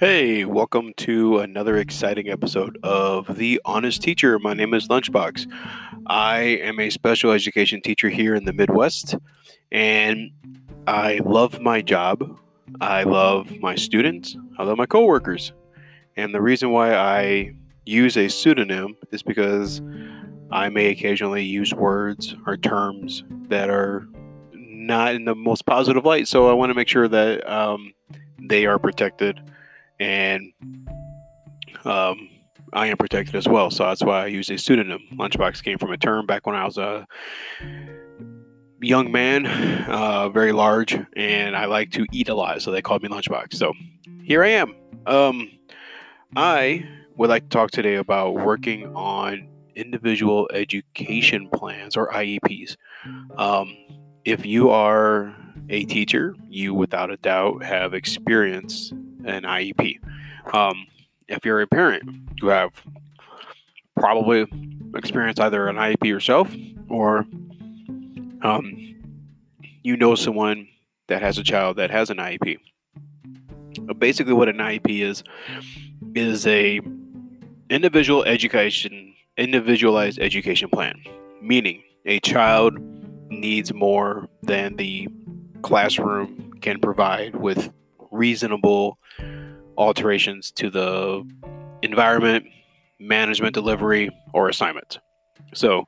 Hey, welcome to another exciting episode of The Honest Teacher. My name is Lunchbox. I am a special education teacher here in the Midwest, and I love my job. I love my students. I love my coworkers. And the reason why I use a pseudonym is because I may occasionally use words or terms that are not in the most positive light. So I want to make sure that um, they are protected and um, I am protected as well. So that's why I use a pseudonym. Lunchbox came from a term back when I was a young man, uh, very large, and I like to eat a lot, so they called me Lunchbox. So here I am. Um, I would like to talk today about working on individual education plans or IEPs. Um, if you are a teacher, you without a doubt have experience an IEP. Um, if you're a parent, you have probably experienced either an IEP yourself or um, you know someone that has a child that has an IEP. But basically, what an IEP is is a individual education individualized education plan, meaning a child needs more than the classroom can provide with reasonable alterations to the environment, management delivery, or assignment. So,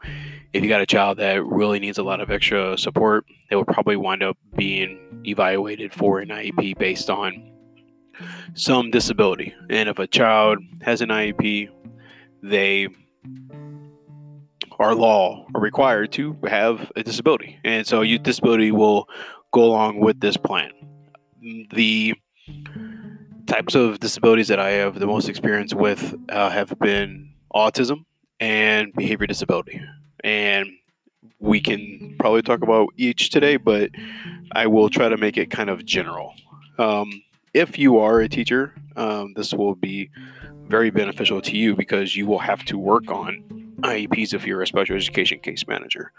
if you got a child that really needs a lot of extra support, they will probably wind up being evaluated for an IEP based on some disability. And if a child has an IEP, they are law are required to have a disability. And so your disability will go along with this plan. The types of disabilities that I have the most experience with uh, have been autism and behavior disability. And we can probably talk about each today, but I will try to make it kind of general. Um, if you are a teacher, um, this will be very beneficial to you because you will have to work on IEPs if you're a special education case manager.